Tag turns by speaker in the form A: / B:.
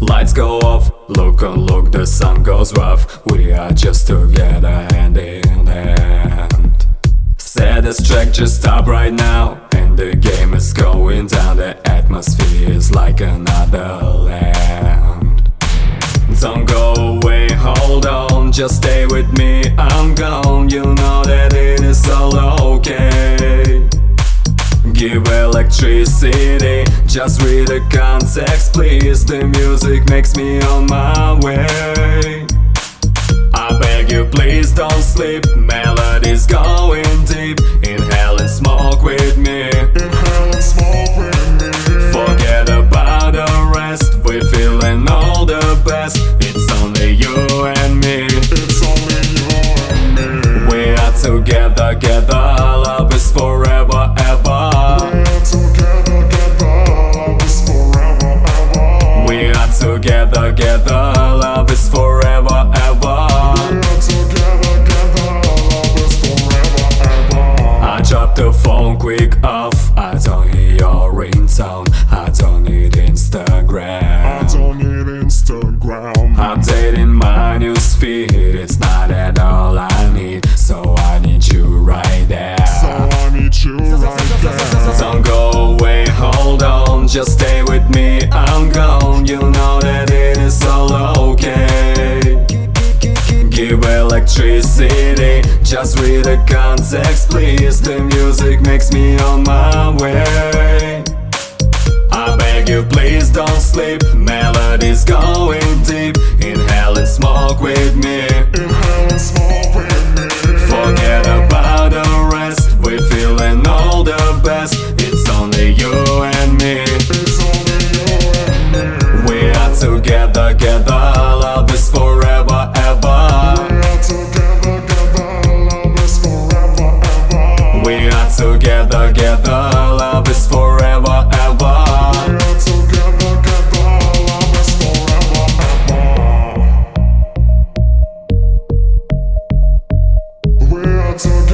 A: lights go off. Look on look, the sun goes rough. We are just together hand in hand. Saddest track just stop right now. And the game is going down. The atmosphere is like another land. Don't go away, hold on, just stay with me. I'm Give electricity, just read the context, please. The music makes me on my way. I beg you, please don't sleep. Melody's going deep. Inhale and smoke with me.
B: Inhale and smoke with me.
A: Forget about the rest. We're feeling all the best. Together, together. Love is forever, ever.
B: We're together, together. Love is forever, ever.
A: I drop the phone quick off. I don't hear your ringtone. I don't need Instagram.
B: I don't need Instagram.
A: Updating my new newsfeed. It's not at all I need. So I need you right there.
B: So I need you right there.
A: Don't go away, hold on, just stay electricity, just read the context, please. The music makes me on my way. I beg you, please don't sleep. Melody's going deep. Inhale and smoke with me.
B: Inhale and smoke with me.
A: Forget about the rest. We're feeling all the best. Together, together. Love is forever, ever.
B: We're together, together. Love is forever, ever. We're together.